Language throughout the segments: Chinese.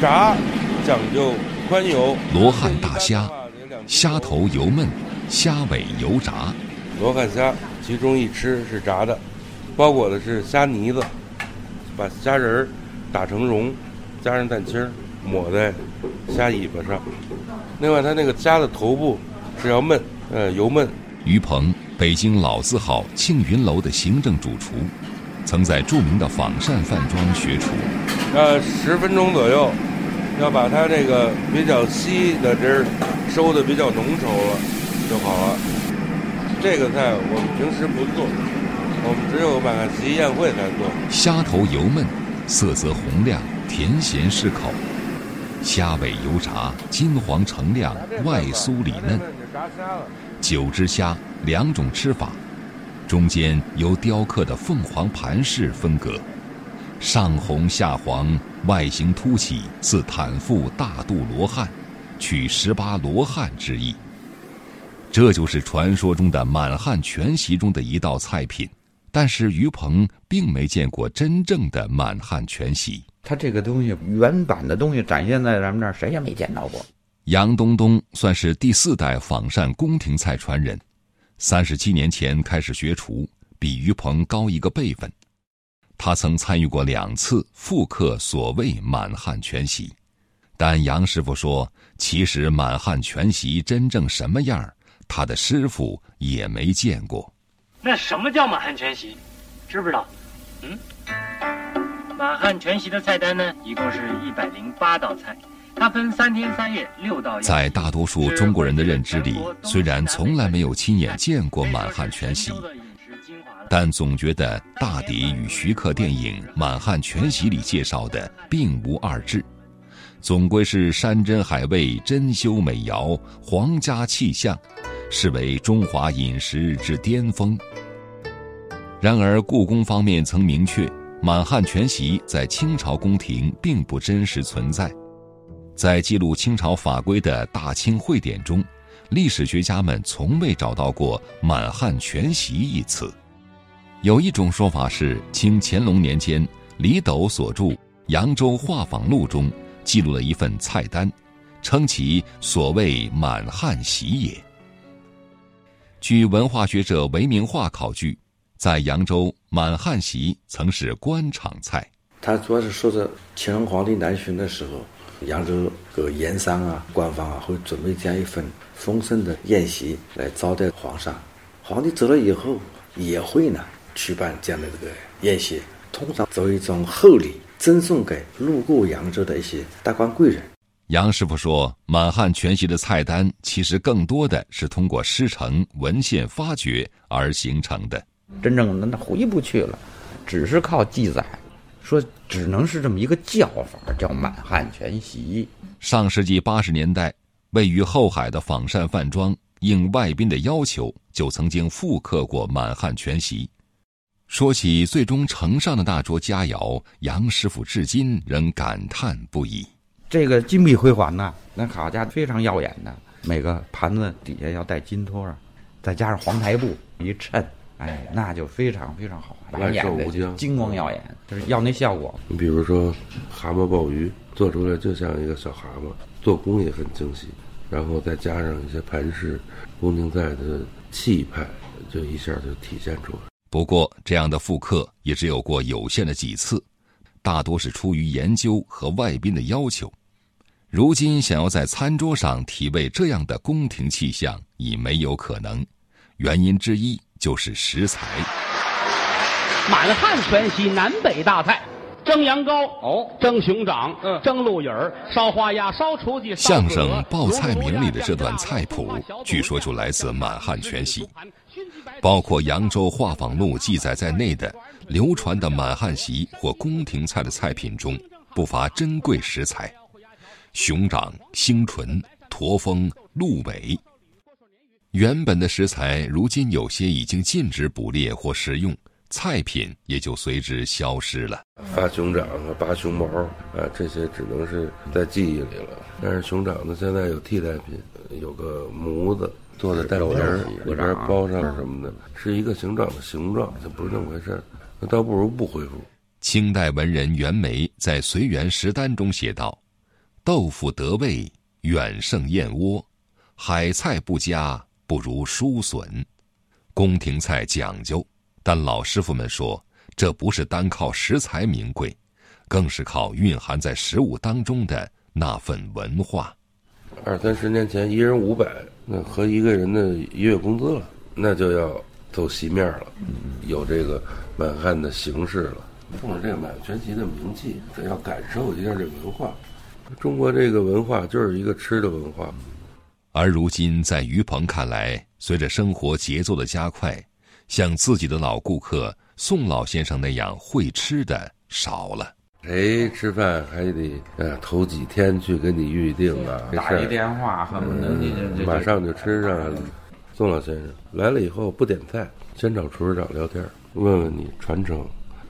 炸讲究宽油。罗汉大虾，虾头油焖，虾尾油炸。罗汉虾其中一吃是炸的，包裹的是虾泥子，把虾仁儿打成蓉，加上蛋清儿抹在虾尾巴上。另外，它那个虾的头部是要焖，呃，油焖。于鹏，北京老字号庆云楼的行政主厨，曾在著名的仿膳饭庄学厨。呃，十分钟左右，要把它这个比较稀的汁儿收的比较浓稠了就好了。这个菜我们平时不做，我们只有满汉席宴会才做。虾头油焖，色泽红亮，甜咸适口；虾尾油炸，金黄澄亮，外酥里嫩。九只虾两种吃法，中间由雕刻的凤凰盘式分隔，上红下黄，外形凸起，似坦腹大肚罗汉，取十八罗汉之意。这就是传说中的满汉全席中的一道菜品，但是于鹏并没见过真正的满汉全席。他这个东西原版的东西展现在咱们这儿，谁也没见到过。杨东东算是第四代仿膳宫廷菜传人，三十七年前开始学厨，比于鹏高一个辈分。他曾参与过两次复刻所谓满汉全席，但杨师傅说，其实满汉全席真正什么样儿？他的师傅也没见过。那什么叫满汉全席？知不知道？嗯，满汉全席的菜单呢，一共是一百零八道菜，它分三天三夜六道。在大多数中国人的认知里，虽然从来没有亲眼见过满汉全席，但总觉得大抵与徐克电影《满汉全席》里介绍的并无二致，总归是山珍海味、珍馐美肴、皇家气象。视为中华饮食之巅峰。然而，故宫方面曾明确，满汉全席在清朝宫廷并不真实存在。在记录清朝法规的《大清会典》中，历史学家们从未找到过“满汉全席”一词。有一种说法是，清乾隆年间，李斗所著《扬州画舫录》中记录了一份菜单，称其所谓“满汉席”也。据文化学者韦明化考据，在扬州满汉席曾是官场菜。他主要是说着乾隆皇帝南巡的时候，扬州各盐商啊、官方啊会准备这样一份丰盛的宴席来招待皇上。皇帝走了以后，也会呢举办这样的这个宴席，通常作为一种厚礼，赠送给路过扬州的一些达官贵人。杨师傅说：“满汉全席的菜单其实更多的是通过师承、文献发掘而形成的。真正的那回不去了，只是靠记载，说只能是这么一个叫法，叫满汉全席。上世纪八十年代，位于后海的仿膳饭庄应外宾的要求，就曾经复刻过满汉全席。说起最终呈上的那桌佳肴，杨师傅至今仍感叹不已。”这个金碧辉煌呐，那好家伙，非常耀眼的。每个盘子底下要带金托儿，再加上黄台布一衬，哎，那就非常非常好，万寿无疆，金光耀眼，就是要那效果。你比如说，蛤蟆鲍鱼做出来就像一个小蛤蟆，做工也很精细，然后再加上一些盘饰宫廷菜的气派，就一下就体现出来。不过，这样的复刻也只有过有限的几次。大多是出于研究和外宾的要求，如今想要在餐桌上体味这样的宫廷气象已没有可能，原因之一就是食材。满汉全席南北大菜，蒸羊羔哦，蒸熊掌，嗯，蒸鹿尾儿，烧花鸭，烧雏鸡。相声《报菜名》里的这段菜谱，据说就来自满汉全席，包括《扬州画舫录》记载在内的。流传的满汉席或宫廷菜的菜品中，不乏珍贵食材：熊掌、星唇、驼峰、鹿尾。原本的食材，如今有些已经禁止捕猎或食用，菜品也就随之消失了。发熊掌啊，拔熊毛啊，这些只能是在记忆里了。但是熊掌呢，现在有替代品，有个模子做的蛋皮儿，里边包上什么的，是一个熊掌的形状，就不是那么回事儿。那倒不如不恢复。清代文人袁枚在《随园食单》中写道：“豆腐得味远胜燕窝，海菜不佳不如蔬笋。宫廷菜讲究，但老师傅们说，这不是单靠食材名贵，更是靠蕴含在食物当中的那份文化。二三十年前，一人五百，那和一个人的一月工资了，那就要走席面了，有这个满汉的形式了。冲着这个满汉全席的名气，得要感受一下这文化。中国这个文化就是一个吃的文化。而如今，在于鹏看来，随着生活节奏的加快，像自己的老顾客宋老先生那样会吃的少了。谁吃饭还得呃头几天去给你预定啊？打一电话恨不得你这马上就吃上。宋老先生来了以后不点菜，先找厨师长聊天，问问你传承，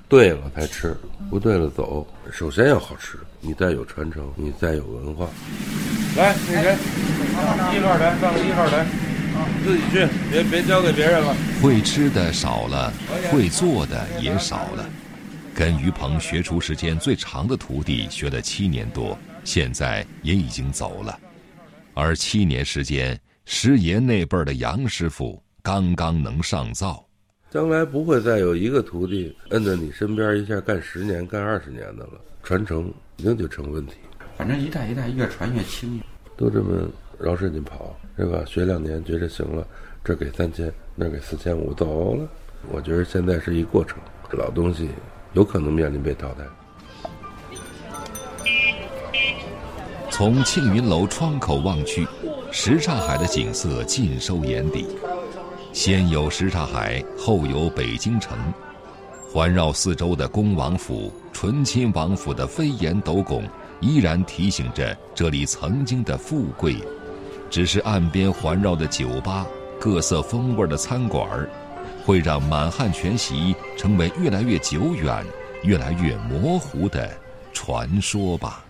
对了才吃，不对了走。首先要好吃，你再有传承，你再有文化。来，那谁，一号台上一号台，自己去，别别交给别人了。会吃的少了，会做的也少了。跟于鹏学厨时间最长的徒弟学了七年多，现在也已经走了。而七年时间，师爷那辈儿的杨师傅刚刚能上灶。将来不会再有一个徒弟摁在你身边一下干十年、干二十年的了，传承一定就成问题。反正一代一代越传越轻，都这么绕使劲跑，是吧？学两年觉着行了，这给三千，那给四千五，走了。我觉得现在是一过程，老东西。有可能面临被淘汰。从庆云楼窗口望去，什刹海的景色尽收眼底。先有什刹海，后有北京城，环绕四周的恭王府、醇亲王府的飞檐斗拱，依然提醒着这里曾经的富贵。只是岸边环绕的酒吧、各色风味的餐馆。会让满汉全席成为越来越久远、越来越模糊的传说吧。